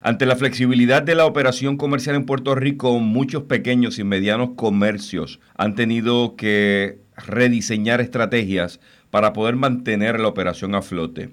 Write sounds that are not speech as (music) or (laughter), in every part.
Ante la flexibilidad de la operación comercial en Puerto Rico, muchos pequeños y medianos comercios han tenido que rediseñar estrategias para poder mantener la operación a flote.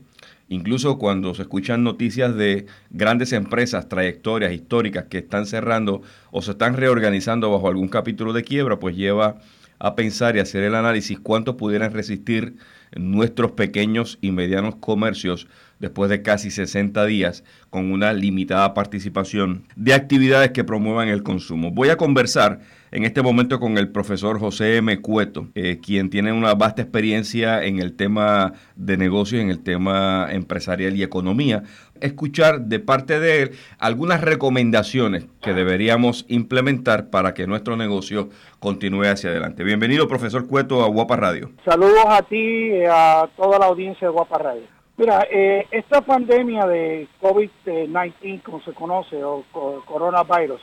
Incluso cuando se escuchan noticias de grandes empresas, trayectorias históricas que están cerrando o se están reorganizando bajo algún capítulo de quiebra, pues lleva a pensar y hacer el análisis cuánto pudieran resistir nuestros pequeños y medianos comercios después de casi 60 días con una limitada participación de actividades que promuevan el consumo. Voy a conversar en este momento con el profesor José M. Cueto, eh, quien tiene una vasta experiencia en el tema de negocios, en el tema empresarial y economía. Escuchar de parte de él algunas recomendaciones que deberíamos implementar para que nuestro negocio continúe hacia adelante. Bienvenido, profesor Cueto, a Guapa Radio. Saludos a ti a toda la audiencia de Guapa Radio. Mira, eh, esta pandemia de COVID-19, como se conoce, o, coronavirus,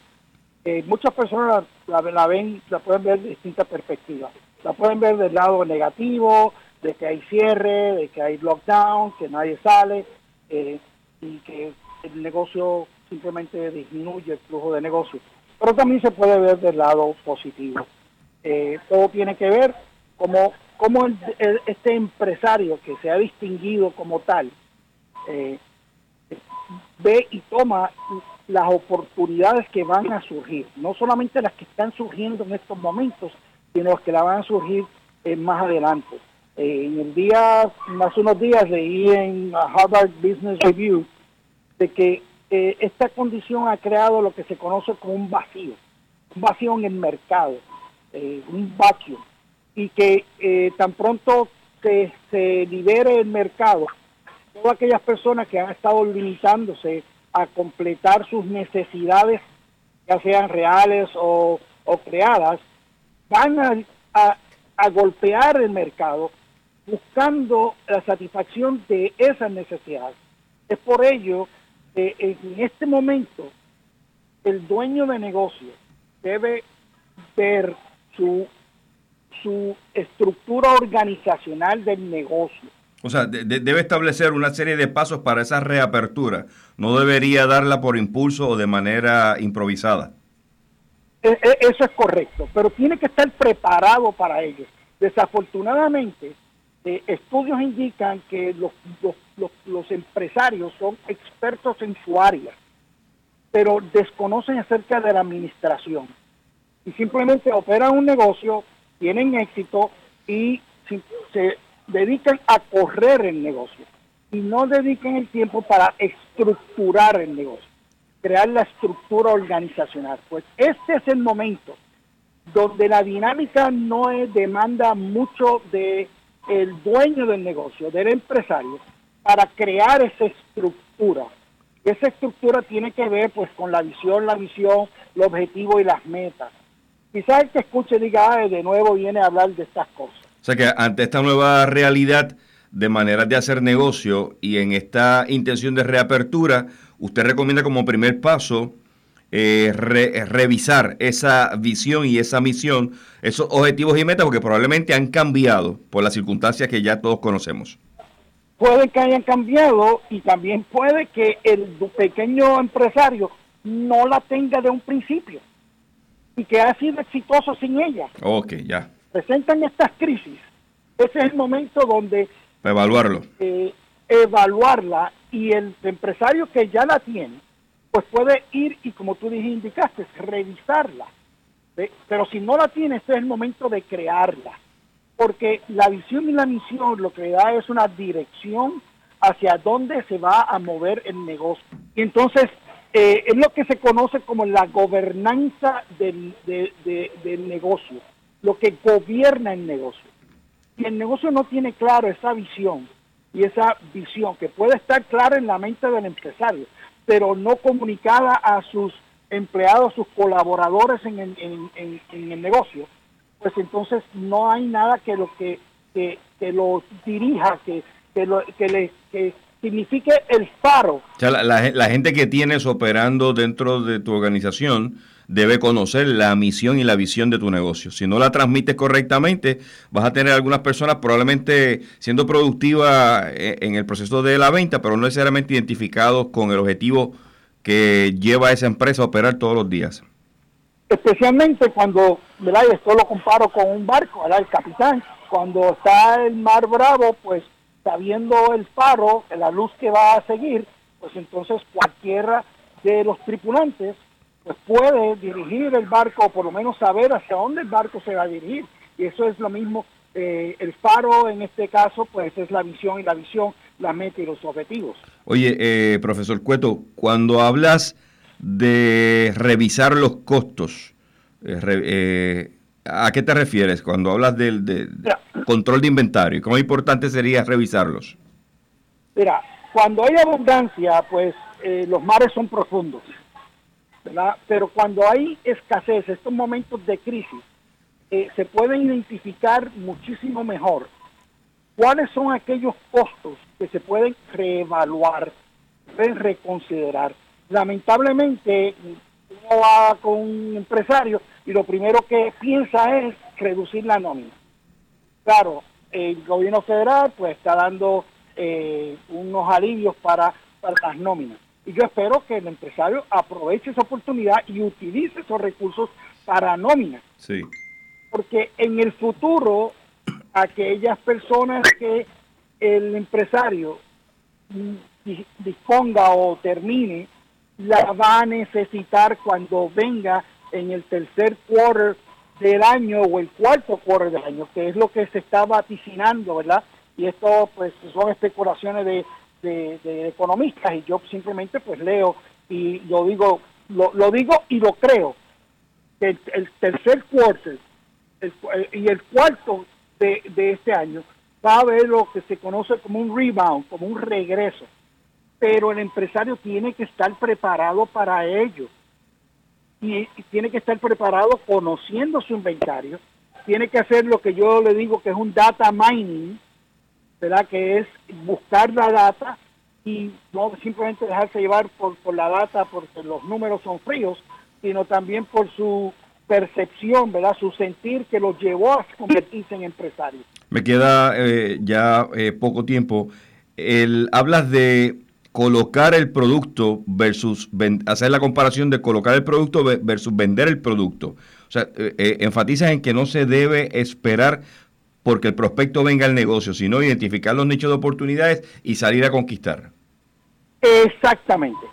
eh, muchas personas la, ven, la pueden ver de distintas perspectivas. La pueden ver del lado negativo, de que hay cierre, de que hay lockdown, que nadie sale eh, y que el negocio simplemente disminuye el flujo de negocio. Pero también se puede ver del lado positivo. todo tiene que ver como cómo este empresario que se ha distinguido como tal eh, ve y toma las oportunidades que van a surgir, no solamente las que están surgiendo en estos momentos, sino las que la van a surgir eh, más adelante. Eh, en el día, hace unos días leí en Harvard Business Review de que esta condición ha creado lo que se conoce como un vacío, un vacío en el mercado, un vacío y que eh, tan pronto que se libere el mercado, todas aquellas personas que han estado limitándose a completar sus necesidades, ya sean reales o, creadas, van a, golpear el mercado buscando la satisfacción de esas necesidades. Es por ello que en este momento el dueño de negocio debe ver su su estructura organizacional del negocio. O sea, debe establecer una serie de pasos para esa reapertura. No debería darla por impulso o de manera improvisada. E, e, eso es correcto, pero tiene que estar preparado para ello. Desafortunadamente, eh, estudios indican que los, los, los, empresarios son expertos en su área, pero desconocen acerca de la administración y simplemente operan un negocio tienen éxito y se dedican a correr el negocio y no dediquen el tiempo para estructurar el negocio, crear la estructura organizacional. Pues este es el momento donde la dinámica no demanda mucho de el dueño del negocio, del empresario, para crear esa estructura. Esa estructura tiene que ver pues con la visión, la visión, el objetivo y las metas quizás el que escuche diga, de nuevo viene a hablar de estas cosas. O sea que ante esta nueva realidad de maneras de hacer negocio y en esta intención de reapertura, usted recomienda como primer paso eh, revisar esa visión y esa misión, esos objetivos y metas, porque probablemente han cambiado por las circunstancias que ya todos conocemos. Puede que hayan cambiado y también puede que el pequeño empresario no la tenga de un principio y que ha sido exitoso sin ella. Ok, ya. Presentan estas crisis. Ese es el momento donde... Evaluarlo. Eh, evaluarla y el empresario que ya la tiene, pues puede ir y como tú dijiste, indicaste, revisarla. Pero si no la tiene, este es el momento de crearla. Porque la visión y la misión lo que da es una dirección hacia dónde se va a mover el negocio. Y entonces eh, es lo que se conoce como la gobernanza del, del negocio, lo que gobierna el negocio. Si el negocio no tiene claro esa visión y esa visión que puede estar clara en la mente del empresario, pero no comunicada a sus empleados, sus colaboradores en el, en, el negocio, pues entonces no hay nada que lo que, que, lo dirija, que, que, lo, que, le, que signifique el faro. O sea, la, gente que tienes operando dentro de tu organización debe conocer la misión y la visión de tu negocio. Si no la transmites correctamente, vas a tener algunas personas probablemente siendo productivas eh, en el proceso de la venta, pero no necesariamente identificados con el objetivo que lleva a esa empresa a operar todos los días. Especialmente cuando, ¿verdad? Y esto lo comparo con un barco, ¿verdad? El capitán, cuando está el mar bravo, pues sabiendo el faro, la luz que va a seguir, pues entonces cualquiera de los tripulantes pues puede dirigir el barco o por lo menos saber hacia dónde el barco se va a dirigir. Y eso es lo mismo, eh, el faro en este caso pues es la visión y la visión, la meta y los objetivos. Oye, eh, profesor Cueto, cuando hablas de revisar los costos, eh, ¿a qué te refieres cuando hablas del control de inventario? ¿Cómo importante sería revisarlos? Mira, cuando hay abundancia, pues los mares son profundos pero cuando hay escasez, estos momentos de crisis, eh, se pueden identificar muchísimo mejor cuáles son aquellos costos que se pueden reevaluar, reconsiderar. Lamentablemente, uno va con un empresario y lo primero que piensa es reducir la nómina. Claro, el gobierno federal pues está dando eh, unos alivios para, para las nóminas y yo espero que el empresario aproveche esa oportunidad y utilice esos recursos para nómina. Sí. Porque en el futuro, aquellas personas que el empresario disponga o termine, la va a necesitar cuando venga en el tercer quarter del año o el cuarto quarter del año, que es lo que se está vaticinando, ¿verdad? Y esto pues son especulaciones de de, economistas y yo simplemente pues leo y lo digo, lo, digo y lo creo. El, el tercer quarter y el cuarto de, de este año va a haber lo que se conoce como un rebound, como un regreso. Pero el empresario tiene que estar preparado para ello. Y, y tiene que estar preparado conociendo su inventario. Tiene que hacer lo que yo le digo que es un data mining, ¿verdad? Que es buscar la data y no simplemente dejarse llevar por, por la data porque los números son fríos, sino también por su percepción, ¿verdad? Su sentir que los llevó a convertirse en empresarios. Me queda eh, ya eh, poco tiempo. El, hablas de colocar el producto versus hacer la comparación de colocar el producto versus vender el producto. O sea, eh, enfatizas en que no se debe esperar porque el prospecto venga al negocio, sino identificar los nichos de oportunidades y salir a conquistar. Exactamente,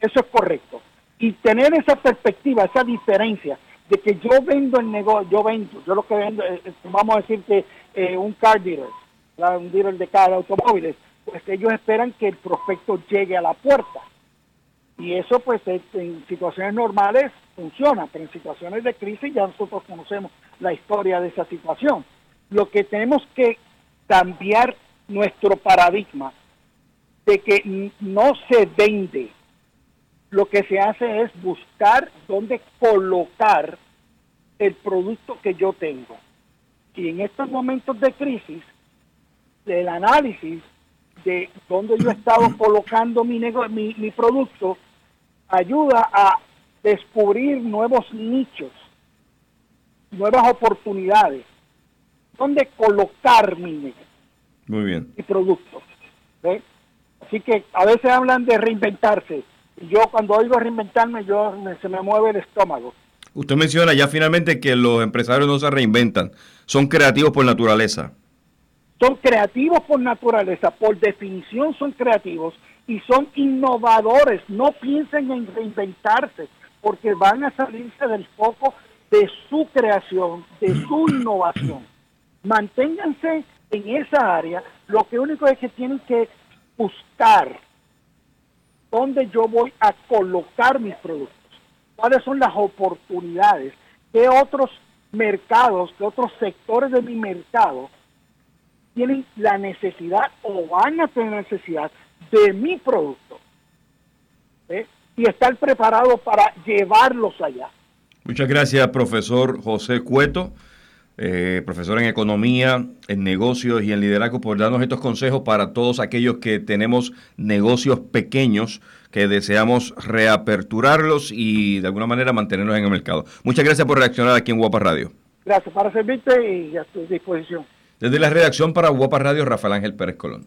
eso es correcto. Y tener esa perspectiva, esa diferencia de que yo vendo el negocio, yo vendo, yo lo que vendo, vamos a decir que eh, un car dealer, un dealer de cada automóviles, pues ellos esperan que el prospecto llegue a la puerta. Y eso pues en situaciones normales funciona, pero en situaciones de crisis ya nosotros conocemos la historia de esa situación lo que tenemos que cambiar nuestro paradigma de que no se vende, lo que se hace es buscar dónde colocar el producto que yo tengo. Y en estos momentos de crisis, el análisis de dónde yo he estado colocando mi, mi, mi producto ayuda a descubrir nuevos nichos, nuevas oportunidades dónde colocar mi, Muy bien. mi producto. Así que a veces hablan de reinventarse. Y yo cuando oigo reinventarme, yo se me mueve el estómago. Usted menciona ya finalmente que los empresarios no se reinventan, son creativos por naturaleza. Son creativos por naturaleza, por definición son creativos y son innovadores. No piensen en reinventarse porque van a salirse del foco de su creación, de su (clears throat) innovación manténganse en esa área, lo que único es que tienen que buscar dónde yo voy a colocar mis productos, cuáles son las oportunidades, qué otros mercados, qué otros sectores de mi mercado tienen la necesidad o van a tener necesidad de mi producto. Y estar preparado para llevarlos allá. Muchas gracias, profesor José Cueto eh, profesor en economía, en negocios y en liderazgo, por darnos estos consejos para todos aquellos que tenemos negocios pequeños que deseamos reaperturarlos y de alguna manera mantenerlos en el mercado. Muchas gracias por reaccionar aquí en Guapa Radio. Gracias para servirte y a tu disposición. Desde la redacción para Guapa Radio, Rafael Ángel Pérez Colón.